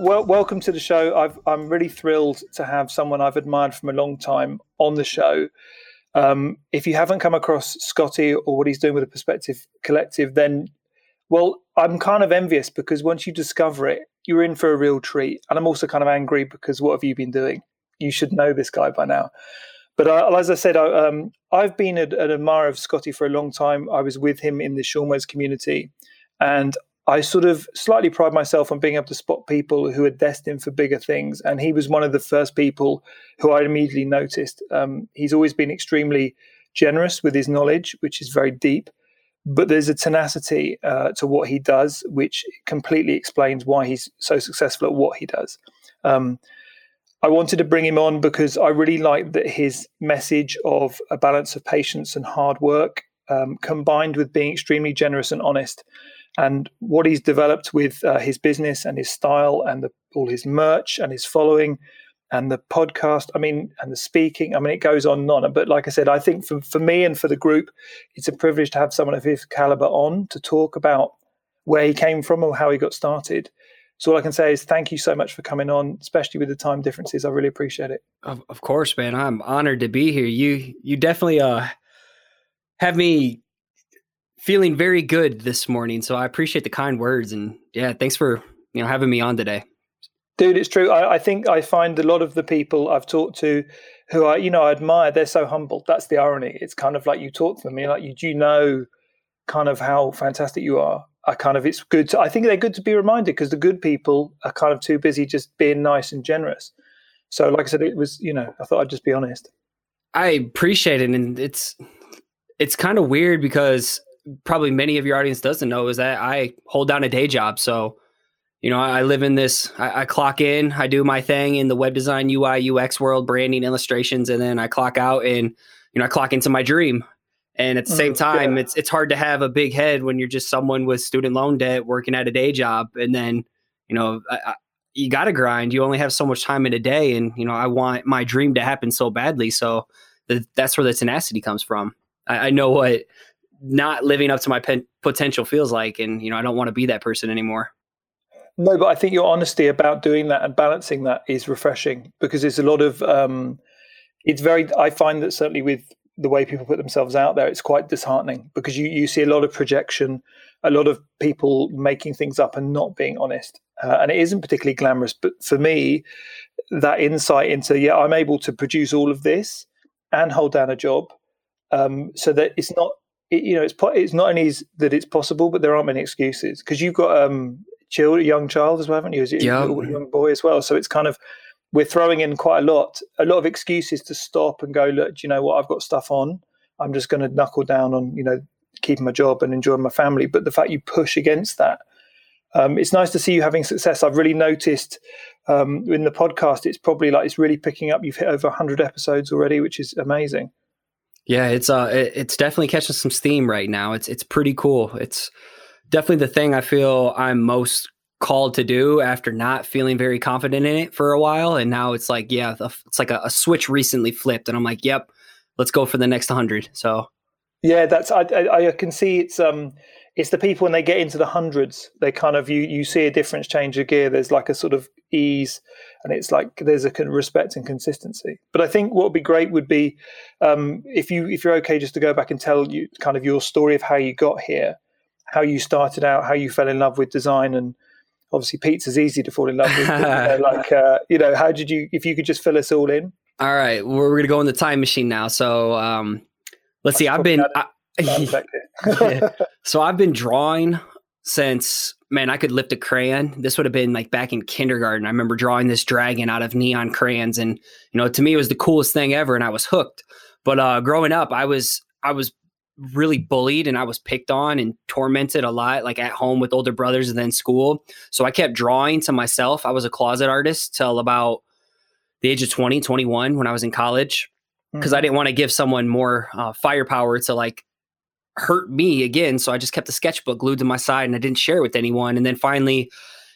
well, welcome to the show. i am really thrilled to have someone I've admired from a long time on the show. Um, if you haven't come across Scotty or what he's doing with the Perspective Collective, then, well, I'm kind of envious because once you discover it, you're in for a real treat. And I'm also kind of angry because what have you been doing? You should know this guy by now. But uh, as I said, I, um, I've been a, an admirer of Scotty for a long time. I was with him in the seanwes community, and I sort of slightly pride myself on being able to spot people who are destined for bigger things. And he was one of the first people who I immediately noticed. Um, he's always been extremely generous with his knowledge, which is very deep. But there's a tenacity uh, to what he does, which completely explains why he's so successful at what he does. Um, I wanted to bring him on because I really like that his message of a balance of patience and hard work, um, combined with being extremely generous and honest, and what he's developed with uh, his business and his style and the, all his merch and his following and the podcast i mean and the speaking i mean it goes on and on. But like i said i think for, for me and for the group it's a privilege to have someone of his caliber on to talk about where he came from or how he got started. So all i can say is thank you so much for coming on especially with the time differences. I really appreciate it. Of, of course man. I'm honored to be here. You you definitely uh have me feeling very good this morning. So I appreciate the kind words and yeah, thanks for you know having me on today. Dude, it's true. I, I, think I find a lot of the people I've talked to who I, you know, I admire, they're so humble. That's the irony. It's kind of like you talk to them, you're like, you do know kind of how fantastic you are. I kind of, it's good to, I think they're good to be reminded because the good people are kind of too busy just being nice and generous. So, like I said, it was, you know, I thought I'd just be honest. I appreciate it. And it's, it's kind of weird because probably many of your audience doesn't know is that I hold down a day job. So, you know, I live in this, I, I, clock in, I do my thing in the web design, UI, UX world, branding, illustrations, and then I clock out and, you know, I clock into my dream. And at the same mm, time, yeah. it's it's hard to have a big head when you're just someone with student loan debt working at a day job. And then, you know, I, I, you got to grind. You only have so much time in a day. And, you know, I want my dream to happen so badly. So the, that's where the tenacity comes from. I, I know what not living up to my potential feels like and you know i don't want to be that person anymore. No but i think your honesty about doing that and balancing that is refreshing because it's a lot of um it's very i find that certainly with the way people put themselves out there it's quite disheartening because you you see a lot of projection a lot of people making things up and not being honest. Uh, and it isn't particularly glamorous but for me that insight into yeah i'm able to produce all of this and hold down a job um, so that it's not it, you know, it's it's not only that it's possible, but there aren't many excuses because you've got um, child, a young child as well, haven't you? As a yeah. young boy as well. So it's kind of we're throwing in quite a lot, a lot of excuses to stop and go. Look, do you know what? I've got stuff on. I'm just going to knuckle down on you know keeping my job and enjoying my family. But the fact you push against that, um, it's nice to see you having success. I've really noticed um, in the podcast, it's probably like it's really picking up. You've hit over 100 episodes already, which is amazing. Yeah, it's uh, it's definitely catching some steam right now. It's it's pretty cool. It's definitely the thing I feel I'm most called to do after not feeling very confident in it for a while, and now it's like, yeah, it's like a, a switch recently flipped, and I'm like, yep, let's go for the next hundred. So, yeah, that's I, I, I can see it's um it's the people when they get into the hundreds, they kind of you you see a difference change of gear. There's like a sort of ease and it's like there's a respect and consistency. But I think what would be great would be um, if you if you're okay just to go back and tell you kind of your story of how you got here, how you started out, how you fell in love with design, and obviously pizza's easy to fall in love with. But, you know, like uh, you know, how did you? If you could just fill us all in. All right, we're, we're gonna go in the time machine now. So um, let's That's see. I've been. I, yeah. So I've been drawing since man, I could lift a crayon. This would have been like back in kindergarten. I remember drawing this dragon out of neon crayons, and you know, to me, it was the coolest thing ever, and I was hooked. But uh, growing up, I was I was really bullied and I was picked on and tormented a lot, like at home with older brothers and then school. So I kept drawing to myself. I was a closet artist till about the age of 20, 21 when I was in college because mm-hmm. I didn't want to give someone more uh, firepower to like hurt me again. So I just kept the sketchbook glued to my side and I didn't share it with anyone. And then finally,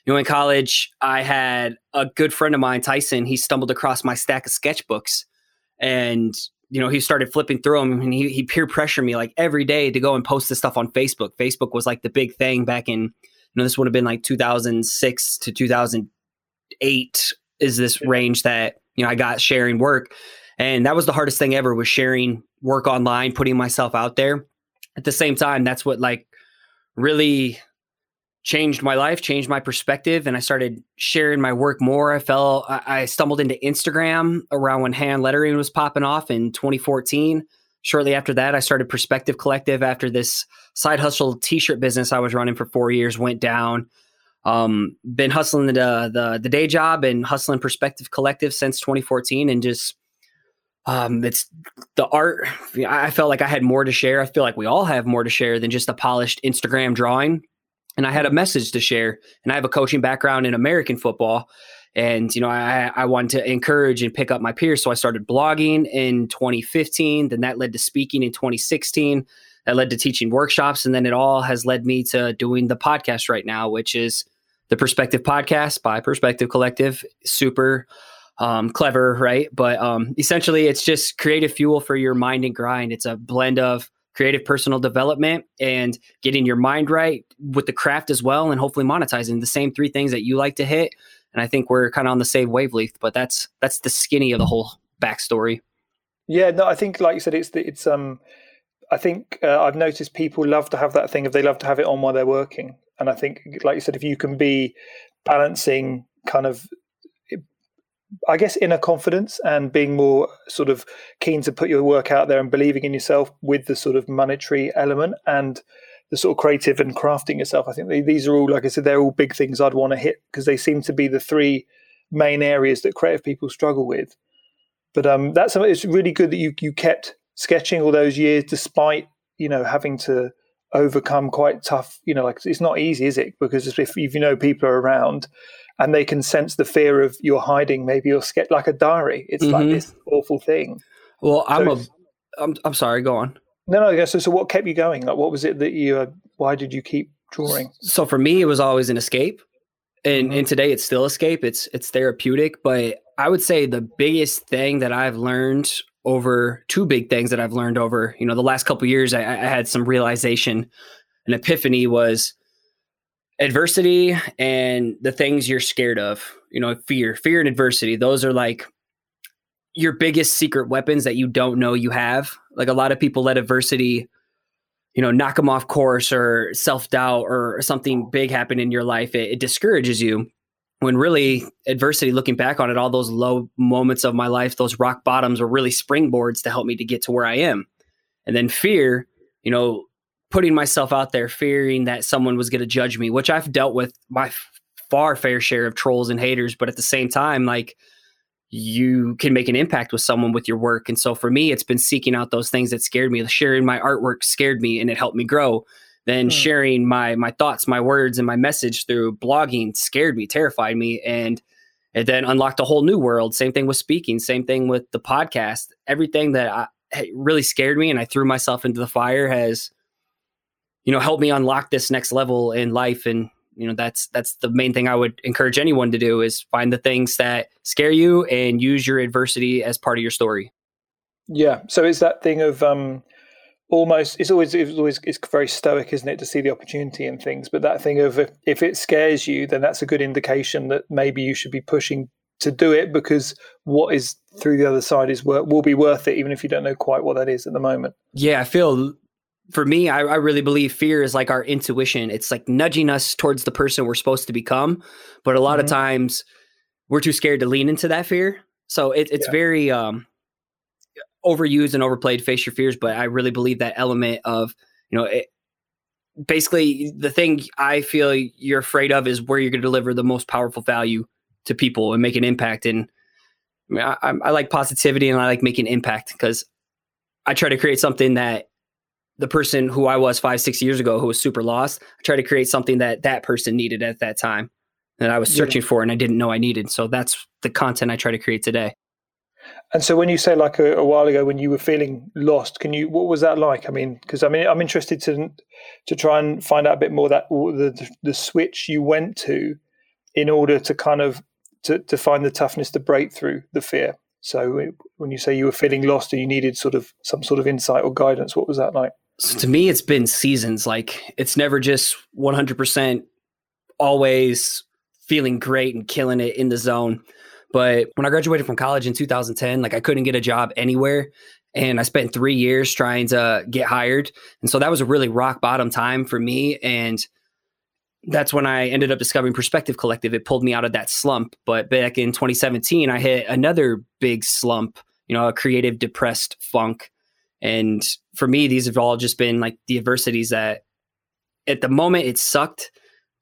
you know, in college, I had a good friend of mine, Tyson. He stumbled across my stack of sketchbooks and, you know, he started flipping through them and he, he peer pressured me like every day to go and post this stuff on Facebook. Facebook was like the big thing back in, you know, this would have been like 2006 to 2008 is this range that you know I got sharing work, and that was the hardest thing ever was sharing work online, putting myself out there. At the same time, that's what like really changed my life, changed my perspective, and I started sharing my work more. I fell, I stumbled into Instagram around when hand lettering was popping off in 2014. Shortly after that, I started Perspective Collective after this side hustle t-shirt business I was running for four years went down. Um, been hustling the, the the day job and hustling Perspective Collective since 2014, and just um, it's the art. I felt like I had more to share. I feel like we all have more to share than just a polished Instagram drawing and I had a message to share. And I have a coaching background in American football. And, you know, I, I wanted to encourage and pick up my peers. So I started blogging in 2015. Then that led to speaking in 2016. That led to teaching workshops. And then it all has led me to doing the podcast right now, which is the Perspective Podcast by Perspective Collective. Super um, clever, right? But um, essentially, it's just creative fuel for your mind and grind. It's a blend of creative personal development and getting your mind right with the craft as well and hopefully monetizing the same three things that you like to hit and i think we're kind of on the same wavelength but that's that's the skinny of the whole backstory yeah no i think like you said it's the, it's um i think uh, i've noticed people love to have that thing if they love to have it on while they're working and i think like you said if you can be balancing kind of I guess inner confidence and being more sort of keen to put your work out there and believing in yourself with the sort of monetary element and the sort of creative and crafting yourself. I think they, these are all, like I said, they're all big things I'd want to hit because they seem to be the three main areas that creative people struggle with. But um, that's something it's really good that you you kept sketching all those years despite you know having to overcome quite tough. You know, like it's not easy, is it? Because if you know people are around and they can sense the fear of you're hiding maybe you're scared like a diary. It's mm-hmm. like this awful thing. Well i'm so, a I'm, I'm sorry go on. No no so, so what kept you going? Like what was it that you uh, why did you keep drawing? So for me it was always an escape. And mm-hmm. and today it's still escape. It's it's therapeutic but i would say the biggest thing that i've learned over two big things that i've learned over you know the last couple years I, I had some realization an epiphany was adversity and the things you're scared of you know fear fear and adversity those are like your biggest secret weapons that you don't know you have. Like a lot of people let adversity you know knock them off course or self-doubt or something big happen in your life. It, it discourages you when really adversity looking back on it all those low moments of my life those rock bottoms were really springboards to help me to get to where i am. And then fear you know putting myself out there, fearing that someone was going to judge me, which I've dealt with my far fair share of trolls and haters. But at the same time, like you can make an impact with someone with your work. And so for me, it's been seeking out those things that scared me. Sharing my artwork scared me and it helped me grow. Then mm. sharing my my thoughts, my words, and my message through blogging scared me, terrified me, and it then unlocked a whole new world. Same thing with speaking, same thing with the podcast. Everything that I, really scared me and I threw myself into the fire has you know help me unlock this next level in life. And you know that's that's the main thing i would encourage anyone to do is find the things that scare you and use your adversity as part of your story. Yeah. So it's that thing of um almost it's always it's always it's very stoic isn't it to see the opportunity in things. But that thing of if, if it scares you then that's a good indication that maybe you should be pushing to do it because what is through the other side is work will be worth it even if you don't know quite what that is at the moment. Yeah i feel for me, I, I, really believe fear is like our intuition. It's like nudging us towards the person we're supposed to become. But a lot mm-hmm. of times we're too scared to lean into that fear. So it, it's yeah. very um, overused and overplayed, face your fears. But I really believe that element of, you know, it, basically the thing I feel you're afraid of is where you're going to deliver the most powerful value to people and make an impact. And I, mean, I, I like positivity and I like making impact because I try to create something that the person who I was five, six years ago who was super lost. I tried to create something that that person needed at that time that I was searching yeah. for and I didn't know I needed. So that's the content I try to create today. And so when you say like a, a while ago when you were feeling lost, can you what was that like? I mean, because I mean I'm interested to to try and find out a bit more that the the switch you went to in order to kind of to, to find the toughness to break through the fear. So when you say you were feeling lost and you needed sort of some sort of insight or guidance, what was that like? So to me, it's been seasons. Like it's never just 100% always feeling great and killing it in the zone. But when I graduated from college in 2010, like I couldn't get a job anywhere. And I spent three years trying to get hired. And so that was a really rock bottom time for me. And that's when I ended up discovering Perspective Collective. It pulled me out of that slump. But back in 2017, I hit another big slump, you know, a creative depressed funk. And for me, these have all just been like the adversities that at the moment it sucked.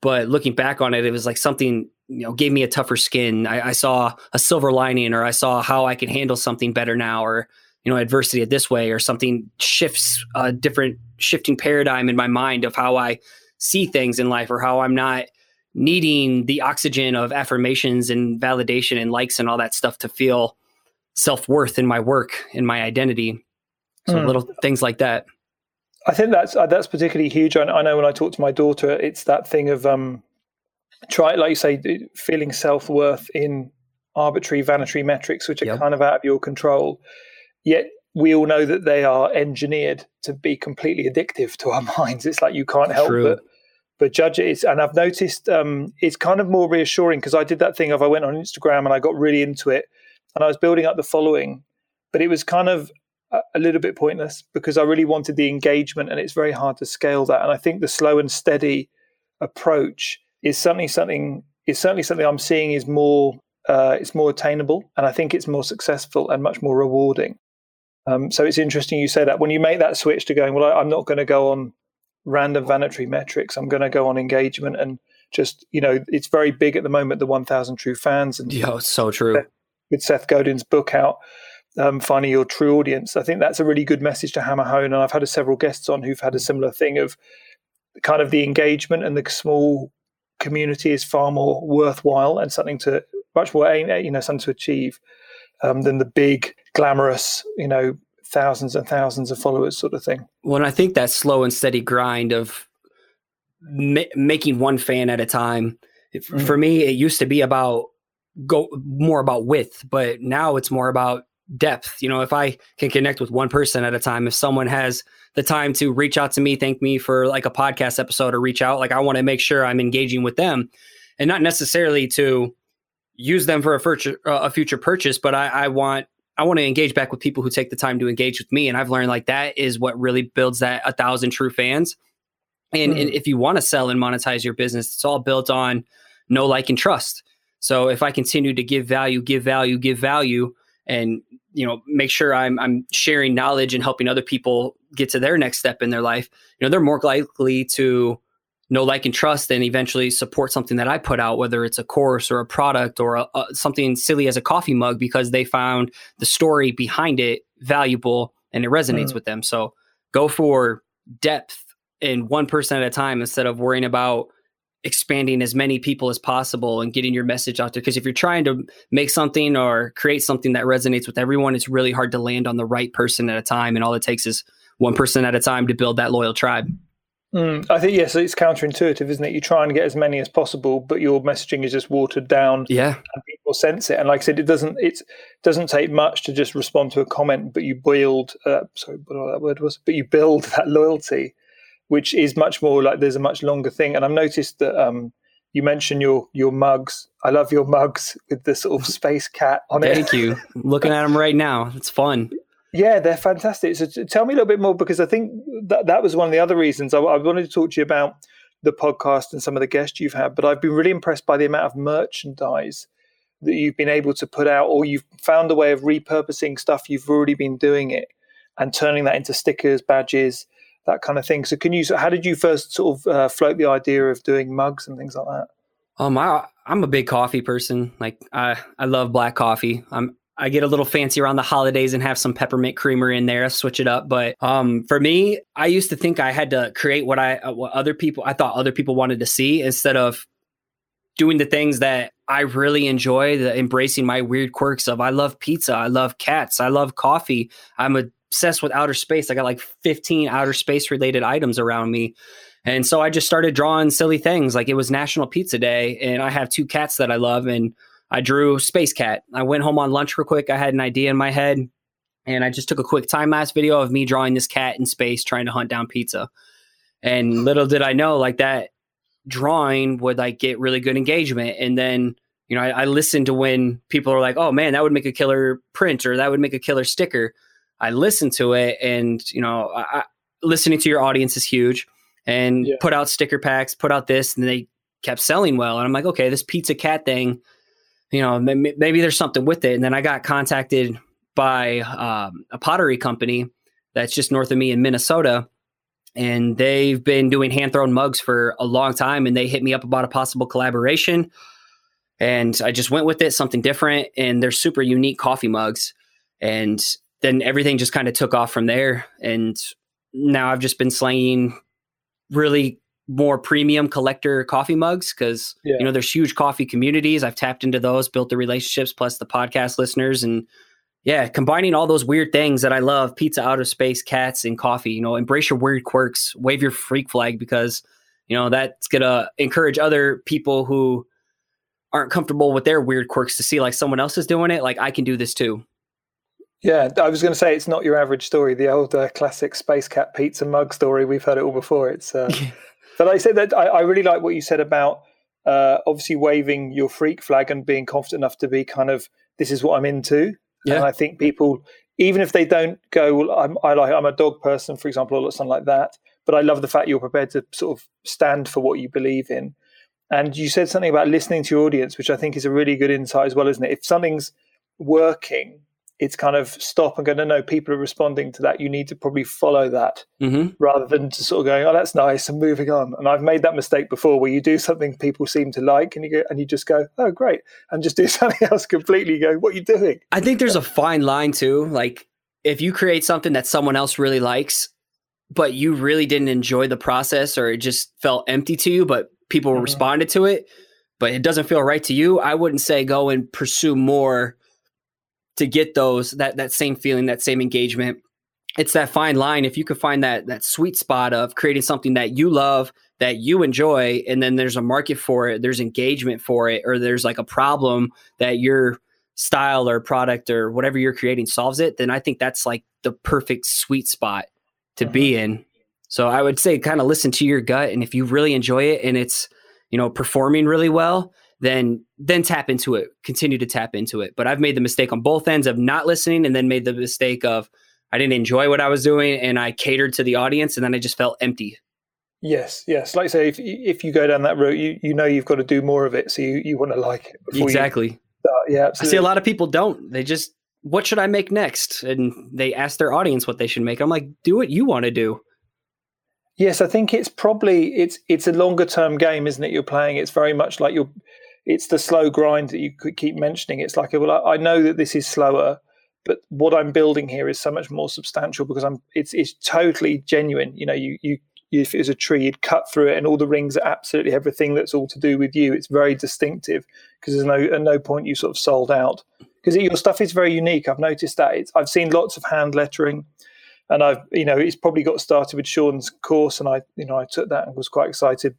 But looking back on it, it was like something you know gave me a tougher skin. I, I, saw a silver lining, or I saw how I can handle something better now, or you know adversity this way, or something shifts a different shifting paradigm in my mind of how I see things in life, or how I'm not needing the oxygen of affirmations and validation and likes and all that stuff to feel self worth in my work in my identity. So mm. little things like that. I think that's uh, that's particularly huge. I, I, know when I talk to my daughter, it's that thing of um, try, like you say, feeling self worth in arbitrary vanity metrics, which are yep. kind of out of your control. Yet we all know that they are engineered to be completely addictive to our minds. It's like you can't help True. but but judge it. and I've noticed um, it's kind of more reassuring because I did that thing of I went on Instagram and I got really into it, and I was building up the following, but it was kind of a little bit pointless because I really wanted the engagement, and it's very hard to scale that. And I think the slow and steady approach is certainly something is certainly something I'm seeing is more uh, it's more attainable, and I think it's more successful and much more rewarding. Um, so it's interesting you say that when you make that switch to going, well, I, I'm not going to go on random vanity metrics. I'm going to go on engagement and just you know, it's very big at the moment. The 1,000 True Fans and yeah, it's so true. With Seth Godin's book out, um, finding your true audience. I think that's a really good message to hammer home. And I've had several guests on who've had a similar thing of kind of the engagement and the small community is far more worthwhile and something to much more aim you know something to achieve um, than the big glamorous you know thousands and thousands of followers sort of thing. When I think that slow and steady grind of ma- making one fan at a time, mm. for me it used to be about go more about width, but now it's more about depth. You know, if I can connect with one person at a time, if someone has the time to reach out to me, thank me for like a podcast episode or reach out, like I want to make sure I'm engaging with them and not necessarily to use them for a future, a future purchase, but I, I want I want to engage back with people who take the time to engage with me. And I've learned like that is what really builds that a thousand true fans. And, mm. and if you want to sell and monetize your business, it's all built on know, like, and trust. So if I continue to give value, give value, give value, and you know make sure I'm I'm sharing knowledge and helping other people get to their next step in their life, you know they're more likely to know, like, and trust, and eventually support something that I put out, whether it's a course or a product or a, a, something silly as a coffee mug, because they found the story behind it valuable and it resonates mm. with them. So go for depth in one person at a time instead of worrying about expanding as many people as possible and getting your message out there. Because if you're trying to make something or create something that resonates with everyone, it's really hard to land on the right person at a time. And all it takes is one person at a time to build that loyal tribe. Mm, I think yes, it's counterintuitive, isn't it? You try and get as many as possible, but your messaging is just watered down. Yeah, and people sense it. And like I said, it doesn't it doesn't take much to just respond to a comment, but you build. Uh, sorry, what that word was, but you build that loyalty which is much more like there's a much longer thing. And I've noticed that um, you mentioned your your mugs. I love your mugs with the sort of space cat on it. Thank you. Looking at them right now, it's fun. Yeah, they're fantastic. So tell me a little bit more because I think that that was one of the other reasons I, I wanted to talk to you about the podcast and some of the guests you've had. But I've been really impressed by the amount of merchandise that you've been able to put out, or you've found a way of repurposing stuff you've already been doing it and turning that into stickers, badges, that kind of thing. So, can you? How did you first sort of uh, float the idea of doing mugs and things like that? Um, I, I'm a big coffee person. Like, I I love black coffee. I'm I get a little fancy around the holidays and have some peppermint creamer in there, switch it up. But um, for me, I used to think I had to create what I uh, what other people I thought other people wanted to see instead of doing the things that I really enjoy, the embracing my weird quirks of I love pizza, I love cats, I love coffee. I'm a obsessed with outer space. I got like 15 outer space related items around me. And so I just started drawing silly things. Like it was National Pizza Day, and I have two cats that I love, and I drew Space Cat. I went home on lunch real quick. I had an idea in my head, and I just took a quick time lapse video of me drawing this cat in space trying to hunt down pizza. And little did I know, like that drawing would like get really good engagement. And then, you know, I, I listen to when people are like, oh man, that would make a killer print or that would make a killer sticker. I listened to it and, you know, I, listening to your audience is huge and yeah. put out sticker packs, put out this, and they kept selling well. And I'm like, okay, this pizza cat thing, you know, maybe there's something with it. And then I got contacted by um, a pottery company that's just north of me in Minnesota. And they've been doing hand thrown mugs for a long time. And they hit me up about a possible collaboration. And I just went with it, something different. And they're super unique coffee mugs. And then everything just kind of took off from there. And now I've just been slanging really more premium collector coffee mugs because yeah. you know there's huge coffee communities. I've tapped into those, built the relationships, plus the podcast listeners, and yeah, combining all those weird things that I love: pizza, outer space, cats, and coffee. You know, embrace your weird quirks, wave your freak flag because you know that's gonna encourage other people who aren't comfortable with their weird quirks to see like someone else is doing it. Like I can do this too. Yeah, I was going to say it's not your average story. The old uh, classic space cat pizza mug story. We've heard it all before. It's, uh, but I said that I, I, really like what you said about uh, obviously waving your freak flag and being confident enough to be kind of this is what I'm into. Yeah. And I think people, even if they don't go, well, I'm I like I'm a dog person, for example, or something like that. But I love the fact you're prepared to sort of stand for what you believe in. And you said something about listening to your audience, which I think is a really good insight as well, isn't it? If something's working it's kind of stop and go, no, no, people are responding to that. You need to probably follow that mm-hmm. rather than just sort of going, oh, that's nice and moving on. And I've made that mistake before where you do something people seem to like and you go, and you just go, oh, great. And just do something else completely. go, what are you doing? I think there's a fine line too. Like if you create something that someone else really likes, but you really didn't enjoy the process or it just felt empty to you, but people mm-hmm. responded to it, but it doesn't feel right to you, I wouldn't say go and pursue more to get those that that same feeling, that same engagement. It's that fine line. If you could find that that sweet spot of creating something that you love, that you enjoy, and then there's a market for it, there's engagement for it, or there's like a problem that your style or product or whatever you're creating solves it, then I think that's like the perfect sweet spot to mm-hmm. be in. So I would say kind of listen to your gut and if you really enjoy it and it's, you know, performing really well, then then tap into it continue to tap into it. But i've made the mistake on both ends of not listening and then made the mistake of i didn't enjoy what i was doing and i catered to the audience and then i just felt empty. Yes yes. Like I say if, if you go down that route you, you know you've got to do more of it so you, you want to like it exactly. yeah absolutely. i see a lot of people don't. They just what should i make next? And they ask their audience what they should make. I'm like do what you want to do. Yes, I think it's probably it's it's a longer term game, isn't it? You're playing. It's very much like you're it's the slow grind that you could keep mentioning. It's like, well, I know that this is slower, but what I'm building here is so much more substantial because I'm it's it's totally genuine. You know, you you if it was a tree, you'd cut through it, and all the rings are absolutely everything that's all to do with you. It's very distinctive because there's no at no point you sort of sold out because your stuff is very unique. I've noticed that. It's, I've seen lots of hand lettering, and I've you know it's probably got started with Sean's course, and I you know I took that and was quite excited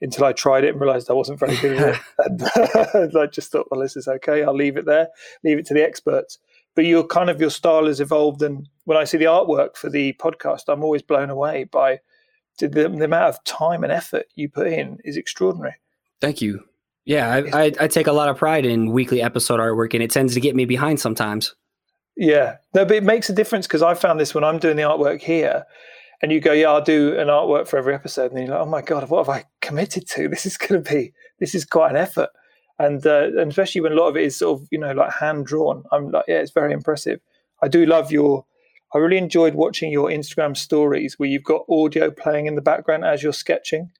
until I tried it and realized I wasn't very good at it. And I just thought, well, this is okay. I'll leave it there, leave it to the experts. But your kind of your style has evolved, and when I see the artwork for the podcast, I'm always blown away by the, the amount of time and effort you put in is extraordinary. Thank you. Yeah, I, I, I take a lot of pride in weekly episode artwork, and it tends to get me behind sometimes. Yeah, no, but it makes a difference because I found this when I'm doing the artwork here and you go, yeah, I'll do an artwork for every episode, and you're like, oh my god, what have I committed to? This is going to be, this is quite an effort, and uh, and especially when a lot of it is sort of you know like hand drawn. I'm like, yeah, it's very impressive. I do love your. I really enjoyed watching your Instagram stories where you've got audio playing in the background as you're sketching.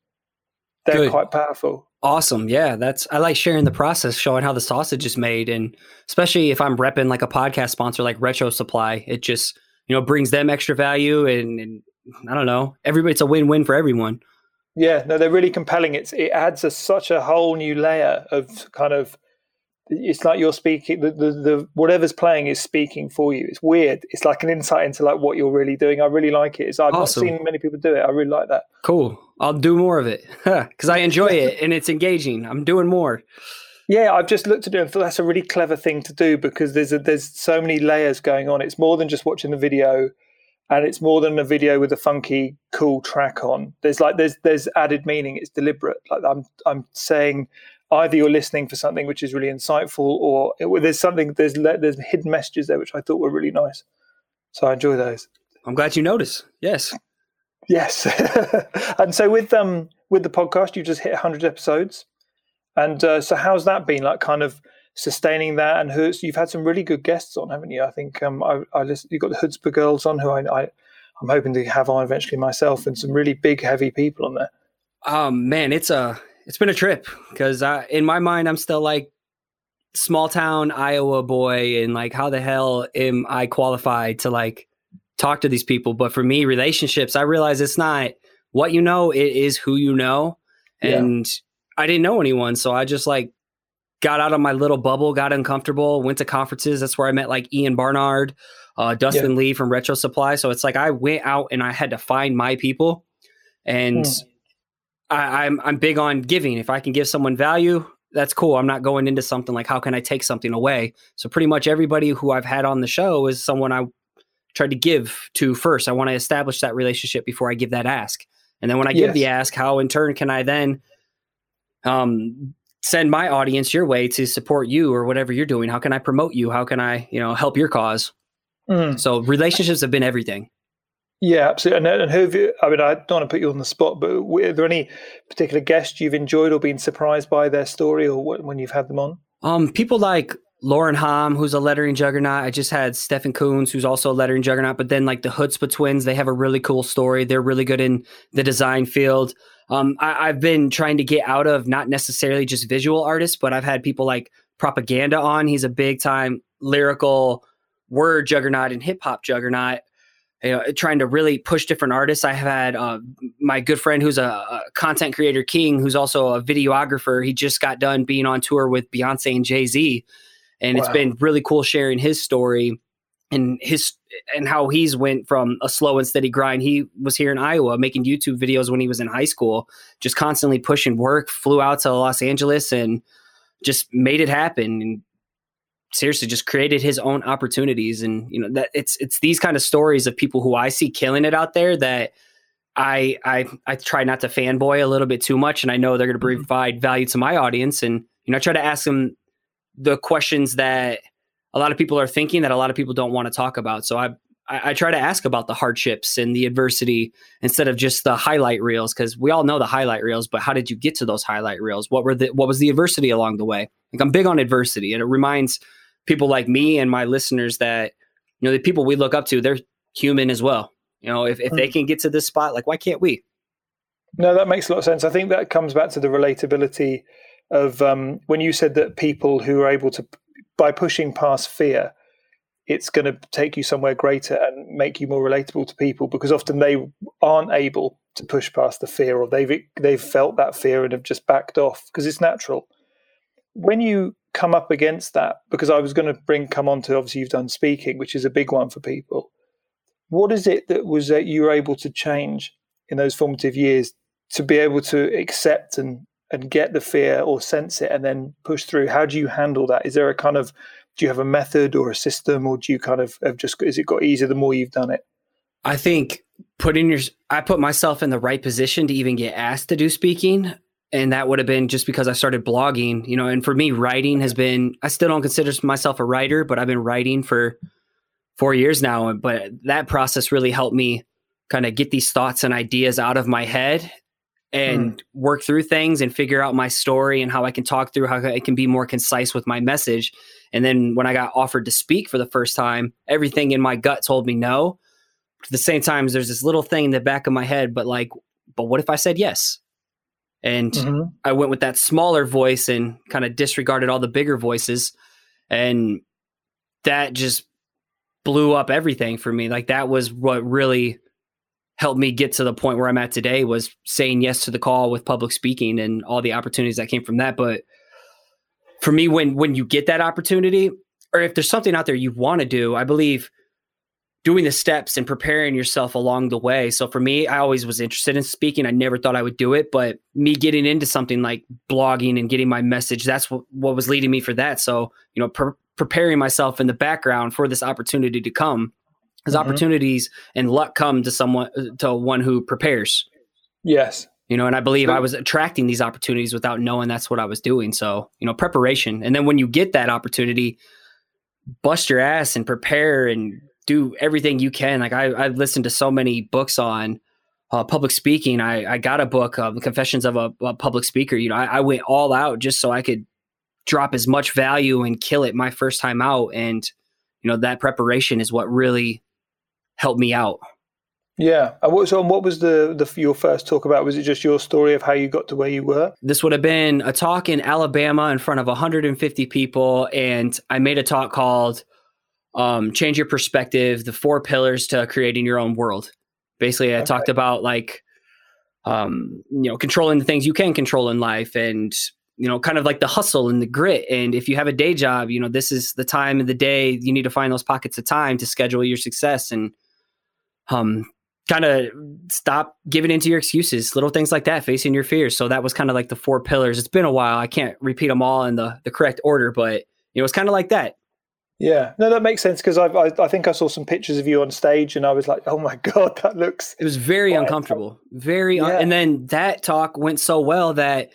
They're Good. quite powerful. Awesome. Yeah, that's I like sharing the process, showing how the sausage is made and especially if I'm repping like a podcast sponsor like Retro Supply, it just, you know, brings them extra value and, and I don't know. Everybody, it's a win-win for everyone. Yeah, no, they're really compelling. It's it adds a, such a whole new layer of kind of. It's like you're speaking. The, the the whatever's playing is speaking for you. It's weird. It's like an insight into like what you're really doing. I really like it. It's, I've awesome. not seen many people do it. I really like that. Cool. I'll do more of it because I enjoy it and it's engaging. I'm doing more. Yeah, I've just looked at it and thought that's a really clever thing to do because there's a, there's so many layers going on. It's more than just watching the video and it's more than a video with a funky cool track on. There's like there's there's added meaning. It's deliberate. Like i'm i'm saying either you're listening for something which is really insightful or it, there's something there's there's hidden messages there which i thought were really nice. So i enjoy those. I'm glad you notice yes. Yes. And so with um with the podcast you just hit 100 episodes. And uh, so how's that been? Like kind of sustaining that and who you've had some really good guests on haven't you? I think um i, I listen, you've got the Chutzpah girls on who I, I i'm hoping to have on eventually myself and some really big heavy people on there. Um man it's a it's been a trip because in my mind i'm still like small town iowa boy and like how the hell am i qualified to like talk to these people? But for me relationships i realize it's not what you know it is who you know. And yeah. i didn't know anyone so i just like got out of my little bubble, got uncomfortable, went to conferences. That's where I met like Ian Barnard, uh, Dustin yeah. Lee from Retro Supply. So it's like I went out and I had to find my people, and mm. I, I'm I'm big on giving. If I can give someone value, that's cool. I'm not going into something like how can I take something away. So pretty much everybody who I've had on the show is someone I tried to give to first. I want to establish that relationship before I give that ask. And then when I yes. give the ask, how in turn can I then um, send my audience your way to support you or whatever you're doing? How can I promote you? How can I, you know, help your cause? Mm. So relationships have been everything. Yeah, absolutely. And, and who have you, I mean, I don't want to put you on the spot, but are there any particular guests you've enjoyed or been surprised by their story or what, when you've had them on? Um, people like Lauren Hom, who's a lettering juggernaut. I just had Stefan Kunz, who's also a lettering juggernaut. But then like the Chutzpah twins, they have a really cool story. They're really good in the design field. Um, I, have been trying to get out of not necessarily just visual artists, but I've had people like Propaganda on. He's a big time lyrical word juggernaut and hip hop juggernaut. You know, trying to really push different artists. I have had uh, my good friend who's a, a, content creator, King, who's also a videographer. He just got done being on tour with Beyonce and Jay Z, and wow. it's been really cool sharing his story and his and how he's went from a slow and steady grind. He was here in Iowa making YouTube videos when he was in high school, just constantly pushing work, flew out to Los Angeles and just made it happen and seriously just created his own opportunities and you know that it's it's these kind of stories of people who I see killing it out there that I I I try not to fanboy a little bit too much and I know they're going to mm-hmm. provide value to my audience and you know I try to ask them the questions that a lot of people are thinking that a lot of people don't want to talk about. So I, I, I try to ask about the hardships and the adversity instead of just the highlight reels because we all know the highlight reels, but how did you get to those highlight reels? What were the what was the adversity along the way? Like I'm big on adversity, and it reminds people like me and my listeners that you know the people we look up to they're human as well. You know, if if they hmm. can get to this spot, like why can't we? No, that makes a lot of sense. I think that comes back to the relatability of um, when you said that people who are able to by pushing past fear, it's going to take you somewhere greater and make you more relatable to people because often they aren't able to push past the fear or they've they've felt that fear and have just backed off because it's natural. When you come up against that, because I was going to bring come on to obviously you've done speaking, which is a big one for people. What is it that was that you were able to change in those formative years to be able to accept and and get the fear or sense it and then push through. How do you handle that? Is there a kind of do you have a method or a system or do you kind of have just is it got easier the more you've done it? I think putting your i put myself in the right position to even get asked to do speaking and that would have been just because i started blogging you know and for me writing has been i still don't consider myself a writer but i've been writing for four years now but that process really helped me kind of get these thoughts and ideas out of my head and mm. work through things and figure out my story and how I can talk through how I can be more concise with my message. And then when I got offered to speak for the first time, everything in my gut told me no. At the same time, there's this little thing in the back of my head, but like, but what if I said yes? And mm-hmm. I went with that smaller voice and kind of disregarded all the bigger voices. And that just blew up everything for me. Like that was what really helped me get to the point where I'm at today was saying yes to the call with public speaking and all the opportunities that came from that. But for me, when when you get that opportunity, or if there's something out there you want to do, I believe doing the steps and preparing yourself along the way. So for me, I always was interested in speaking. I never thought I would do it, but me getting into something like blogging and getting my message, that's what, what was leading me for that. So, you know, pre- preparing myself in the background for this opportunity to come because mm-hmm. opportunities and luck come to someone to one who prepares. Yes. You know, and I believe so, I was attracting these opportunities without knowing that's what I was doing. So, you know, preparation. And then when you get that opportunity, bust your ass and prepare and do everything you can. Like I, I've listened to so many books on uh, public speaking. I, I got a book, uh, Confessions of a, a, Public Speaker. You know, I, I went all out just so I could drop as much value and kill it my first time out. And, you know, that preparation is what really helped me out. Yeah. So what was the, the your first talk about? Was it just your story of how you got to where you were? This would have been a talk in Alabama in front of 150 people. And I made a talk called um, Change Your Perspective, the four pillars to creating your own world. Basically, I okay. talked about like, um, you know, controlling the things you can control in life and, you know, kind of like the hustle and the grit. And if you have a day job, you know, this is the time of the day you need to find those pockets of time to schedule your success and, um, kind of stop giving into your excuses, little things like that, facing your fears. So that was kind of like the four pillars. It's been a while. I can't repeat them all in the the correct order, but it was kind of like that. Yeah, no, that makes sense because I, I think I saw some pictures of you on stage and I was like, oh my god, that looks. It was very uncomfortable, very, yeah. un- and then that talk went so well that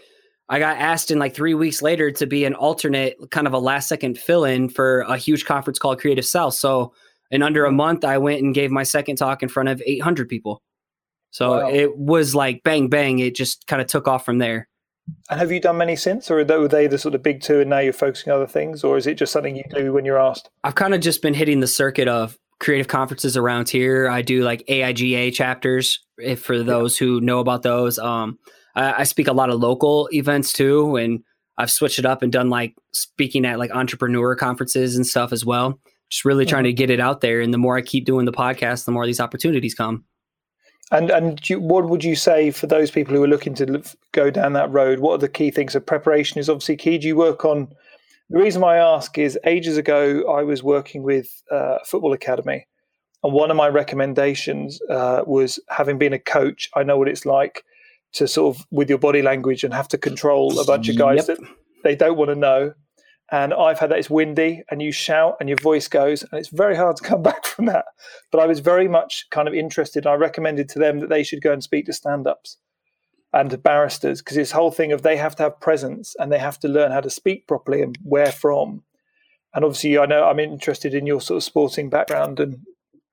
I got asked in like three weeks later to be an alternate, kind of a last second fill in for a huge conference called Creative South. So in under a month, I went and gave my second talk in front of 800 people. So wow. it was like bang, bang. It just kind of took off from there. And have you done many since, or were they the sort of big two and now you're focusing on other things, or is it just something you do when you're asked? I've kind of just been hitting the circuit of creative conferences around here. I do like AIGA chapters if for those yeah. who know about those. Um, I, I speak a lot of local events too, and I've switched it up and done like speaking at like entrepreneur conferences and stuff as well just really trying mm-hmm. to get it out there. And the more I keep doing the podcast, the more these opportunities come. And and you, what would you say for those people who are looking to go down that road? What are the key things? So preparation is obviously key. Do you work on? The reason why I ask is ages ago I was working with uh, a football academy, and one of my recommendations uh, was having been a coach. I know what it's like to sort of with your body language and have to control a bunch of guys yep. that they don't want to know and I've had that it's windy and you shout and your voice goes, and it's very hard to come back from that. But I was very much kind of interested. I recommended to them that they should go and speak to stand ups and to barristers because this whole thing of they have to have presence and they have to learn how to speak properly and where from. And obviously, I know I'm interested in your sort of sporting background and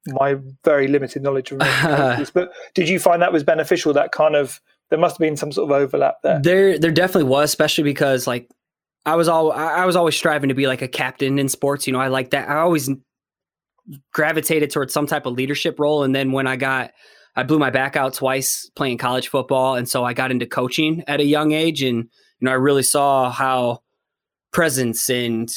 my very limited knowledge of coaches. but did you find that was beneficial? That kind of there must have been some sort of overlap there. There, there definitely was, especially because like I was all I was always striving to be like a captain in sports. You know, I like that. I always gravitated towards some type of leadership role. And then when I got, I blew my back out twice playing college football, and so I got into coaching at a young age, and you know, I really saw how presence and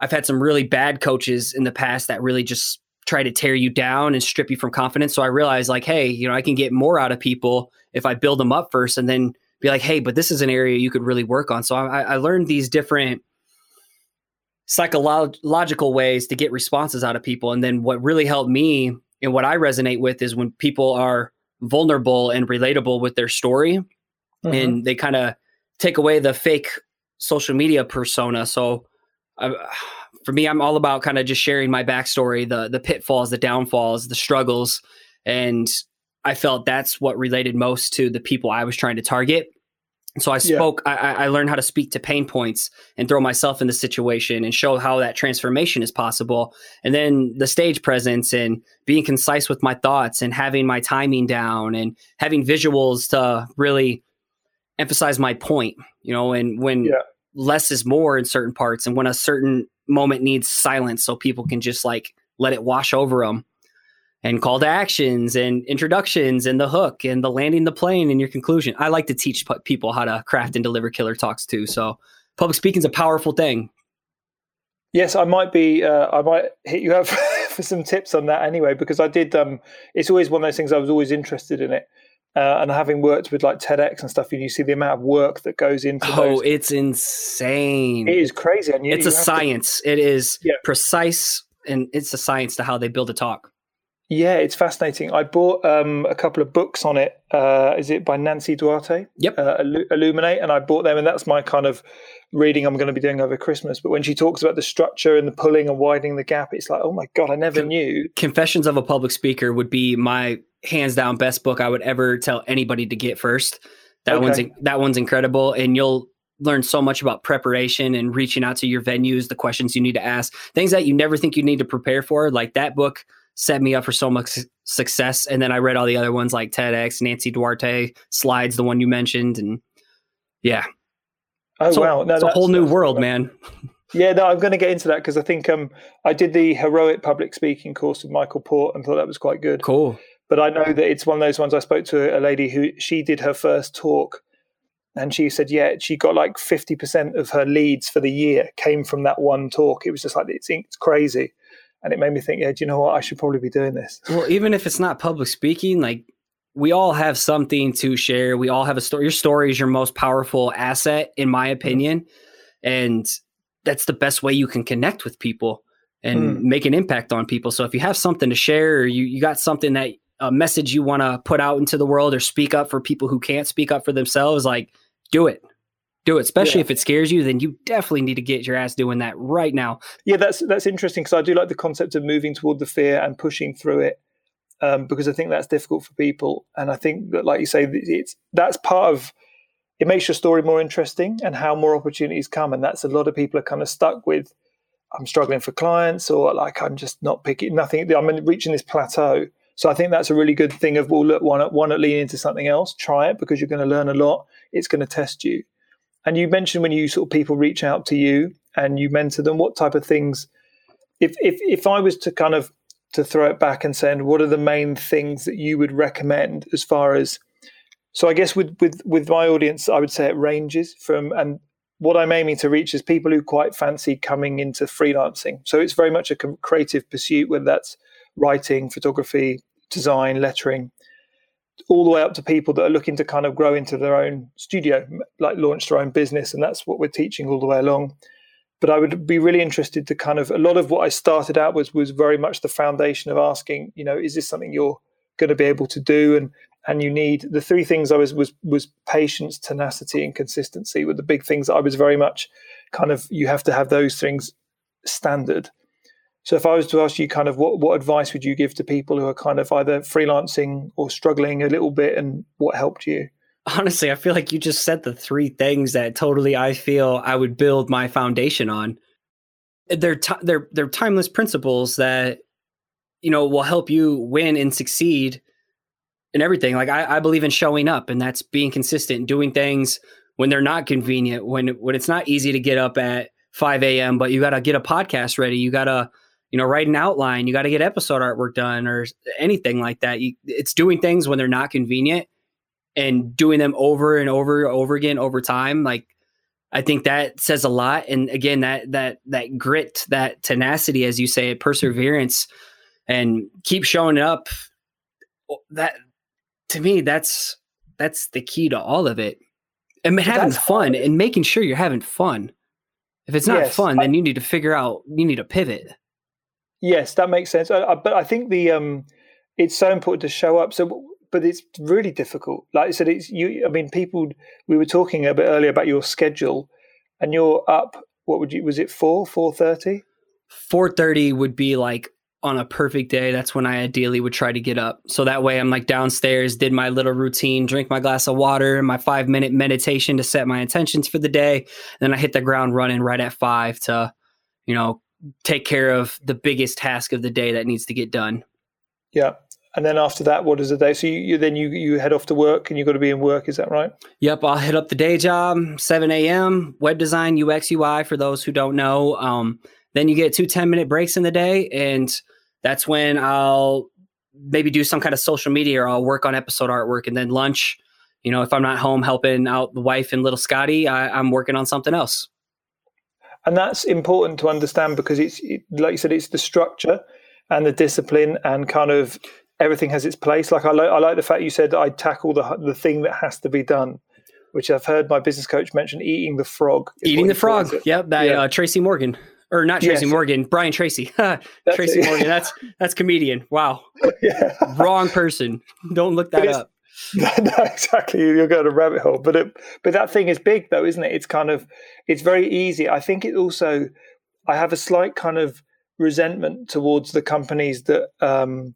I've had some really bad coaches in the past that really just try to tear you down and strip you from confidence. So I realized like, hey, you know, I can get more out of people if I build them up first and then be like, hey, but this is an area you could really work on. So I, I learned these different psychological ways to get responses out of people. And then what really helped me and what I resonate with is when people are vulnerable and relatable with their story mm-hmm. and they kind of take away the fake social media persona. So uh, for me, I'm all about kind of just sharing my backstory, the the pitfalls, the downfalls, the struggles, and I felt that's what related most to the people I was trying to target. So I spoke, yeah. I, I, learned how to speak to pain points and throw myself in the situation and show how that transformation is possible. And then the stage presence and being concise with my thoughts and having my timing down and having visuals to really emphasize my point, you know, and when yeah. less is more in certain parts and when a certain moment needs silence so people can just like let it wash over them and call to actions and introductions and the hook and the landing the plane and your conclusion. I like to teach people how to craft and deliver killer talks too. So public speaking is a powerful thing. Yes, I might be. Uh, I might hit you up for some tips on that anyway, because I did. Um, it's always one of those things. I was always interested in it, uh, and having worked with like TEDx and stuff, and you see the amount of work that goes into. Oh, those. it's insane! It is crazy, and you, it's you a science. To, it is yeah. precise, and it's a science to how they build a talk. Yeah, it's fascinating. I bought um, a couple of books on it. Uh, is it by Nancy Duarte? Yep. Uh, Illuminate, and I bought them, and that's my kind of reading I'm going to be doing over Christmas. But when she talks about the structure and the pulling and widening the gap, it's like, oh my god, I never Con- knew. Confessions of a Public Speaker would be my hands down best book I would ever tell anybody to get first. That okay. one's that one's incredible, and you'll learn so much about preparation and reaching out to your venues, the questions you need to ask, things that you never think you need to prepare for. Like that book set me up for so much success. And then I read all the other ones like TEDx, Nancy Duarte, Slides, the one you mentioned, and yeah. Oh so, wow, no, it's a whole new world, man. Yeah, no, I'm going to get into that because I think um, I did the heroic public speaking course with Michael Port and thought that was quite good. Cool. But I know that it's one of those ones. I spoke to a lady who she did her first talk, and she said, yeah, she got like 50% of her leads for the year came from that one talk. It was just like it's, it's crazy and it made me think, yeah, do you know what? I should probably be doing this. Well, even if it's not public speaking, like we all have something to share. We all have a story. Your story is your most powerful asset, in my opinion, and that's the best way you can connect with people and mm. make an impact on people. So if you have something to share, or you you got something that a message you want to put out into the world, or speak up for people who can't speak up for themselves, like do it do it especially yeah. if it scares you then you definitely need to get your ass doing that right now. Yeah that's that's interesting because i do like the concept of moving toward the fear and pushing through it um, because i think that's difficult for people and i think that like you say it's that's part of it makes your story more interesting and how more opportunities come and that's a lot of people are kind of stuck with i'm struggling for clients or like i'm just not picking nothing i'm reaching this plateau. So i think that's a really good thing of well look why not, why not lean into something else try it because you're going to learn a lot it's going to test you and you mentioned when you sort of people reach out to you and you mentor them, what type of things? If if if I was to kind of to throw it back and saying, what are the main things that you would recommend as far as? So I guess with with with my audience, I would say it ranges from and what I'm aiming to reach is people who quite fancy coming into freelancing. So it's very much a creative pursuit, whether that's writing, photography, design, lettering all the way up to people that are looking to kind of grow into their own studio, like launch their own business. And that's what we're teaching all the way along. But I would be really interested to kind of a lot of what I started out was was very much the foundation of asking, you know, is this something you're going to be able to do? And and you need the three things I was was was patience, tenacity, and consistency were the big things I was very much kind of you have to have those things standard so if I was to ask you kind of what, what advice would you give to people who are kind of either freelancing or struggling a little bit and what helped you? Honestly, I feel like you just said the three things that totally I feel I would build my foundation on. They're t- they're they're timeless principles that you know will help you win and succeed in everything. Like I, I believe in showing up, and that's being consistent, doing things when they're not convenient, when when it's not easy to get up at 5 a.m., but you got to get a podcast ready. You got to you know, write an outline. You got to get episode artwork done or anything like that. You, it's doing things when they're not convenient and doing them over and over and over again over time. Like I think that says a lot. And again, that that that grit, that tenacity, as you say, perseverance, and keep showing up. That to me, that's that's the key to all of it. And having fun hard. and making sure you're having fun. If it's not yes, fun, I, then you need to figure out you need to pivot. Yes, that makes sense. Uh, but I think the um, it's so important to show up. So, but it's really difficult. Like I said, it's you. I mean, people. We were talking a bit earlier about your schedule, and you're up. What would you? Was it four? Four thirty? Four thirty would be like on a perfect day. That's when I ideally would try to get up. So that way, I'm like downstairs, did my little routine, drink my glass of water, my five minute meditation to set my intentions for the day. Then I hit the ground running right at five to, you know, take care of the biggest task of the day that needs to get done. Yeah. And then after that, what is the day? So you, you then you you head off to work and you got to be in work. Is that right? Yep. I'll hit up the day job, 7 a.m. Web design, UX, UI. For those who don't know, um, then you get two 10 minute breaks in the day, and that's when I'll maybe do some kind of social media or I'll work on episode artwork, and then lunch. You know, if I'm not home helping out the wife and little Scotty, I, I'm working on something else and that's important to understand because it's it, like you said it's the structure and the discipline and kind of everything has its place like i like i like the fact you said i tackle the the thing that has to be done which i've heard my business coach mention eating the frog eating the frog yep that yeah. uh, tracy morgan or not Tracy yes. Morgan, Brian Tracy. Tracy Morgan. That's that's comedian. Wow. yeah. Wrong person. Don't look that up. no, exactly. You'll go to rabbit hole. But it, but that thing is big, though, isn't it? It's kind of it's very easy. I think it also. I have a slight kind of resentment towards the companies that um,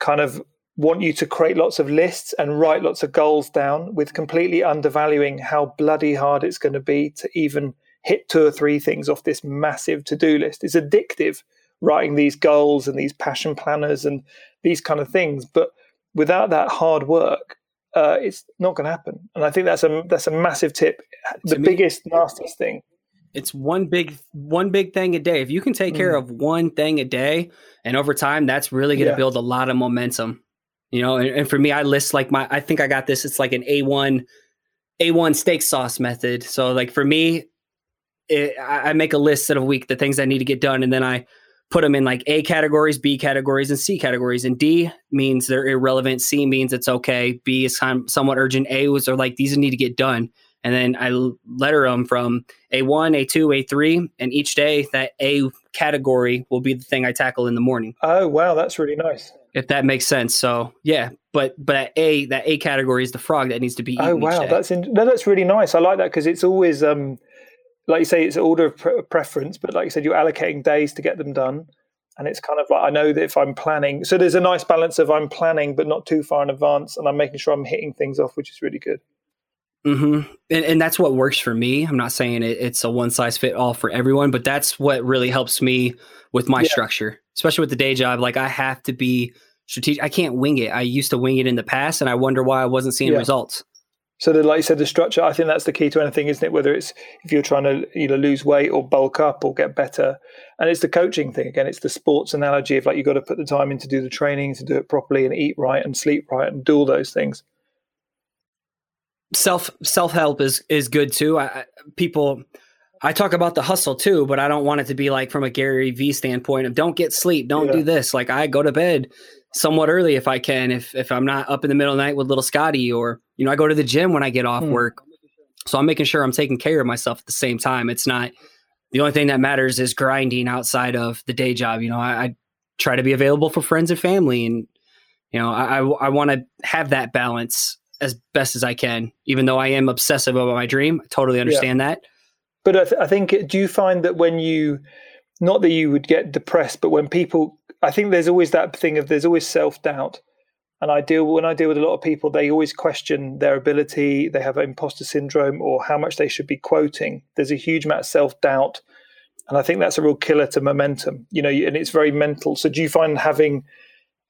kind of want you to create lots of lists and write lots of goals down with completely undervaluing how bloody hard it's going to be to even hit two or three things off this massive to-do list. It's addictive writing these goals and these passion planners and these kind of things, but without that hard work, uh, it's not going to happen. And I think that's a that's a massive tip. The to biggest, me, nastiest thing. It's one big one big thing a day. If you can take mm. care of one thing a day, and over time, that's really going to yeah. build a lot of momentum. You know, and, and for me, I list like my. I think I got this. It's like an A one, A one steak sauce method. So like for me, it, I make a list of a week the things I need to get done, and then I put them in like A categories, B categories, and C categories. And D means they're irrelevant. C means it's okay. B is kind of somewhat urgent. A was are like these need to get done. And then I letter them from A1, A2, A3, and each day that A category will be the thing I tackle in the morning. Oh wow, that's really nice. If that makes sense. So yeah, but but that A that A category is the frog that needs to be. Oh wow, that's in, no, that's really nice. I like that because it's always um like you say, it's order of pre- preference, but like you said, you're allocating days to get them done. And it's kind of like, I know that if I'm planning, so there's a nice balance of I'm planning, but not too far in advance. And I'm making sure I'm hitting things off, which is really good. Mm-hmm. And, and that's what works for me. I'm not saying it, it's a one size fit all for everyone, but that's what really helps me with my yeah. structure, especially with the day job. Like I have to be strategic. I can't wing it. I used to wing it in the past, and I wonder why I wasn't seeing yeah. results. So, the, like you said, the structure, I think that's the key to anything, isn't it? Whether it's if you're trying to either lose weight or bulk up or get better. And it's the coaching thing again, it's the sports analogy of like you've got to put the time in to do the training, to do it properly and eat right and sleep right and do all those things. Self self help is is good too. I, people I talk about the hustle too, but I don't want it to be like from a Gary V standpoint of don't get sleep, don't yeah. do this. Like I go to bed somewhat early if I can, if if I'm not up in the middle of the night with little Scotty, or you know, I go to the gym when I get off hmm. work. So I'm making sure I'm taking care of myself at the same time. It's not the only thing that matters is grinding outside of the day job. You know, I, I try to be available for friends and family, and you know, I I, I want to have that balance as best as I can. Even though I am obsessive about my dream, I totally understand yeah. that. But I, th- I think, do you find that when you, not that you would get depressed, but when people I think there's always that thing of there's always self doubt. And I deal when I deal with a lot of people, they always question their ability. They have imposter syndrome or how much they should be quoting. There's a huge amount of self doubt, and I think that's a real killer to momentum. You know, and it's very mental. So do you find having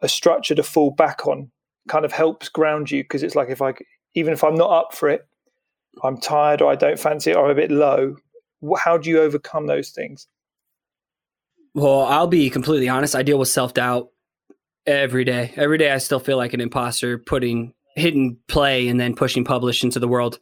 a structure to fall back on kind of helps ground you? Because it's like if I even if I'm not up for it, I'm tired or I don't fancy it or I'm a bit low. How do you overcome those things? Well, I'll be completely honest. I deal with self doubt every day. Every day, I still feel like an imposter putting hidden play and then pushing publish into the world.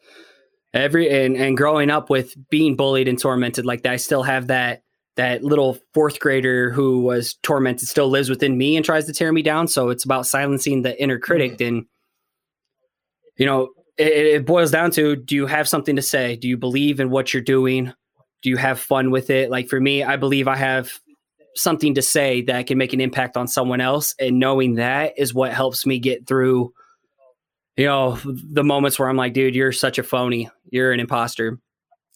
Every and and growing up with being bullied and tormented like that, I still have that that little fourth grader who was tormented still lives within me and tries to tear me down. So it's about silencing the inner critic. Mm-hmm. And you know, it, it boils down to: Do you have something to say? Do you believe in what you're doing? Do you have fun with it? Like for me, I believe I have something to say that can make an impact on someone else and knowing that is what helps me get through you know the moments where i'm like dude you're such a phony. You're an imposter.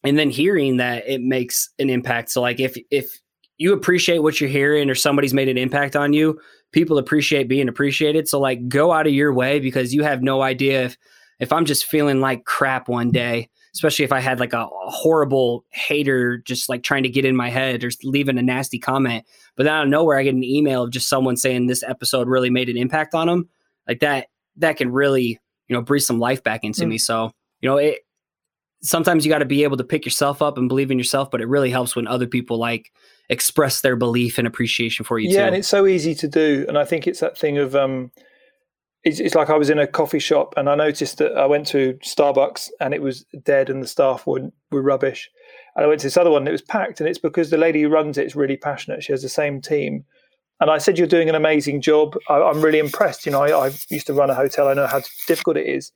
And then hearing that it makes an impact. So like if if you appreciate what you're hearing or somebody's made an impact on you people appreciate being appreciated. So like go out of your way because you have no idea if if i'm just feeling like crap one day especially if I had like a, a, horrible hater just like trying to get in my head or leaving a nasty comment. But then out of nowhere, I get an email of just someone saying this episode really made an impact on them. Like that, that can really, you know, breathe some life back into mm. me. So, you know, it, sometimes you got to be able to pick yourself up and believe in yourself, but it really helps when other people like express their belief and appreciation for you. Yeah. Too. And it's so easy to do. And I think it's that thing of, um, it's, it's like I was in a coffee shop and I noticed that I went to Starbucks and it was dead and the staff were, were rubbish. And I went to this other one and it was packed. And it's because the lady who runs it is really passionate. She has the same team. And I said, You're doing an amazing job. I, am really impressed. You know, I, I, used to run a hotel, I know how difficult it is.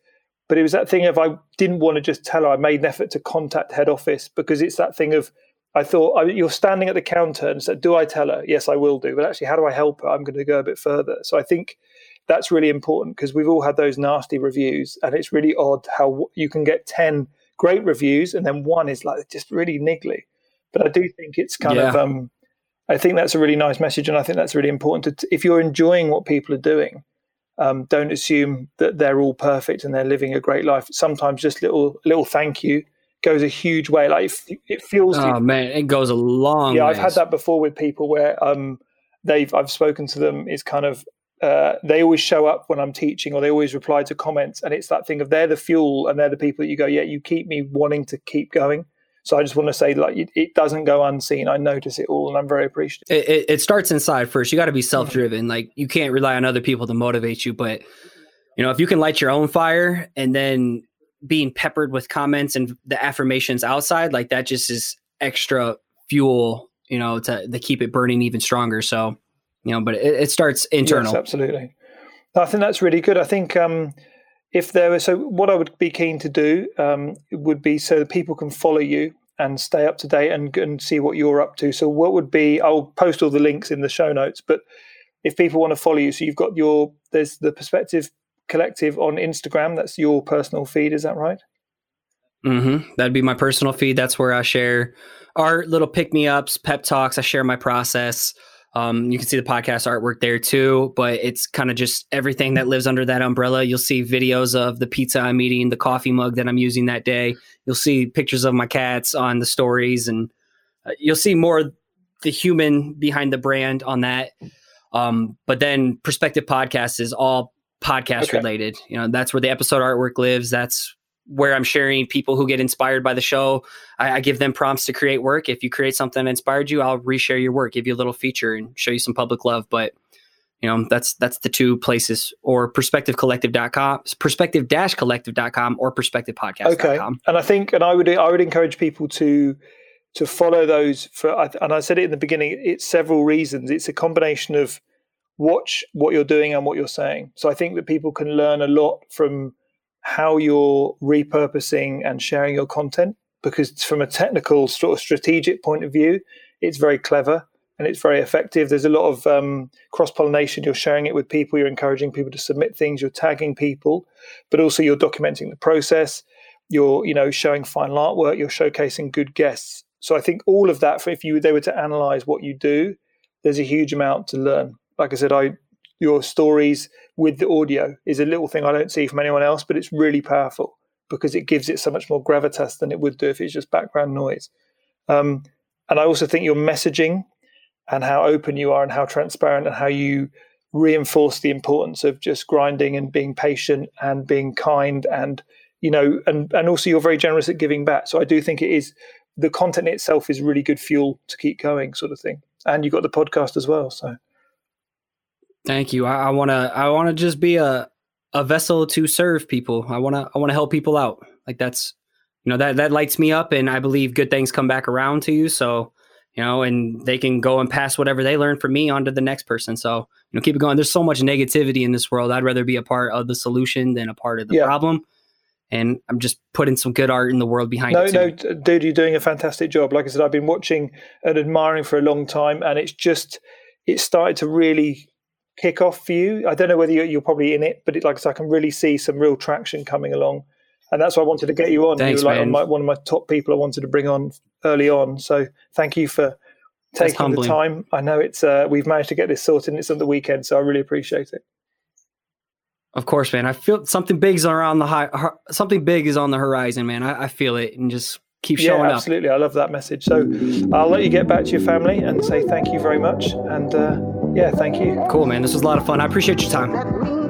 But it was that thing of I didn't want to just tell her. I made an effort to contact head office because it's that thing of I thought you're standing at the counter and said, "Do I tell her? Yes, I will do." But actually, how do I help her? I'm going to go a bit further. So I think that's really important because we've all had those nasty reviews, and it's really odd how you can get ten great reviews and then one is like just really niggly. But I do think it's kind yeah. of um, I think that's a really nice message, and I think that's really important. To, if you're enjoying what people are doing, um, don't assume that they're all perfect and they're living a great life. Sometimes just little little thank you goes a huge way. Like it, it feels. Oh man, it goes a long. Yeah, ways. I've had that before with people where um, they've I've spoken to them. It's kind of uh, they always show up when I'm teaching, or they always reply to comments, and it's that thing of they're the fuel and they're the people that you go, yeah, you keep me wanting to keep going. So I just want to say, like, it, it, doesn't go unseen. I notice it all, and I'm very appreciative. It, it, it starts inside first. You got to be self driven. Like, you can't rely on other people to motivate you. But you know, if you can light your own fire, and then being peppered with comments and the affirmations outside, like that, just is extra fuel. You know, to to keep it burning even stronger. So, you know, but it, starts internal. Yes, absolutely. I think that's really good. I think. um if there was so what i would be keen to do um, would be so that people can follow you and stay up to date and, and see what you're up to so what would be i'll post all the links in the show notes but if people want to follow you so you've got your there's the perspective collective on instagram that's your personal feed is that right mm-hmm. that'd be my personal feed that's where i share our little pick me ups pep talks i share my process um, you can see the podcast artwork there too, but it's kind of just everything that lives under that umbrella. You'll see videos of the pizza I'm eating, the coffee mug that I'm using that day. You'll see pictures of my cats on the stories, and uh, you'll see more the human behind the brand on that. Um, but then Perspective Podcast is all podcast okay. related. You know, that's where the episode artwork lives. That's where I'm sharing people who get inspired by the show. I, I, give them prompts to create work. If you create something that inspired you, I'll reshare your work, give you a little feature, and show you some public love. But you know, that's that's the two places, or perspectivecollective.com, perspective dash collective.com or perspectivepodcast.com. Okay, and I think, and I would I would encourage people to to follow those for. And I said it in the beginning. It's several reasons. It's a combination of watch what you're doing and what you're saying. So I think that people can learn a lot from how you're repurposing and sharing your content because from a technical sort of strategic point of view it's very clever and it's very effective. There's a lot of um, cross pollination you're sharing it with people you're encouraging people to submit things you're tagging people but also you're documenting the process. You're you know showing final artwork you're showcasing good guests. So i think all of that if you they were to analyze what you do there's a huge amount to learn. Like i said i your stories with the audio is a little thing I don't see from anyone else, but it's really powerful because it gives it so much more gravitas than it would do if it's just background noise. Um, and I also think your messaging and how open you are and how transparent and how you reinforce the importance of just grinding and being patient and being kind and you know and and also you're very generous at giving back. So i do think it is the content itself is really good fuel to keep going sort of thing. And you've got the podcast as well so Thank you. I want to. I want to just be a a vessel to serve people. I want to. I want to help people out. Like that's you know that that lights me up, and I believe good things come back around to you. So you know, and they can go and pass whatever they learn from me on to the next person. So you know, keep it going. There's so much negativity in this world. I'd rather be a part of the solution than a part of the yeah. problem. And I'm just putting some good art in the world behind no, it. No, no, dude, you're doing a fantastic job. Like I said, I've been watching and admiring for a long time, and it's just it started to really kick off for you? I don't know whether you're, you're probably in it, but it, like I said, I can really see some real traction coming along. And that's why I wanted to get you on. Thanks, you were like my, one of my top people I wanted to bring on early on. So thank you for taking the time. I know it's uh, we've managed to get this sorted and it's on the weekend, so I really appreciate it. Of course, man. I feel something big's around the high. Something big is on the horizon, man. I, I feel it, and just keep showing yeah, absolutely. up. I love that message. So I'll let you get back to your family and say thank you very much. And uh, yeah, thank you. Cool, man. This was a lot of fun. I appreciate your time.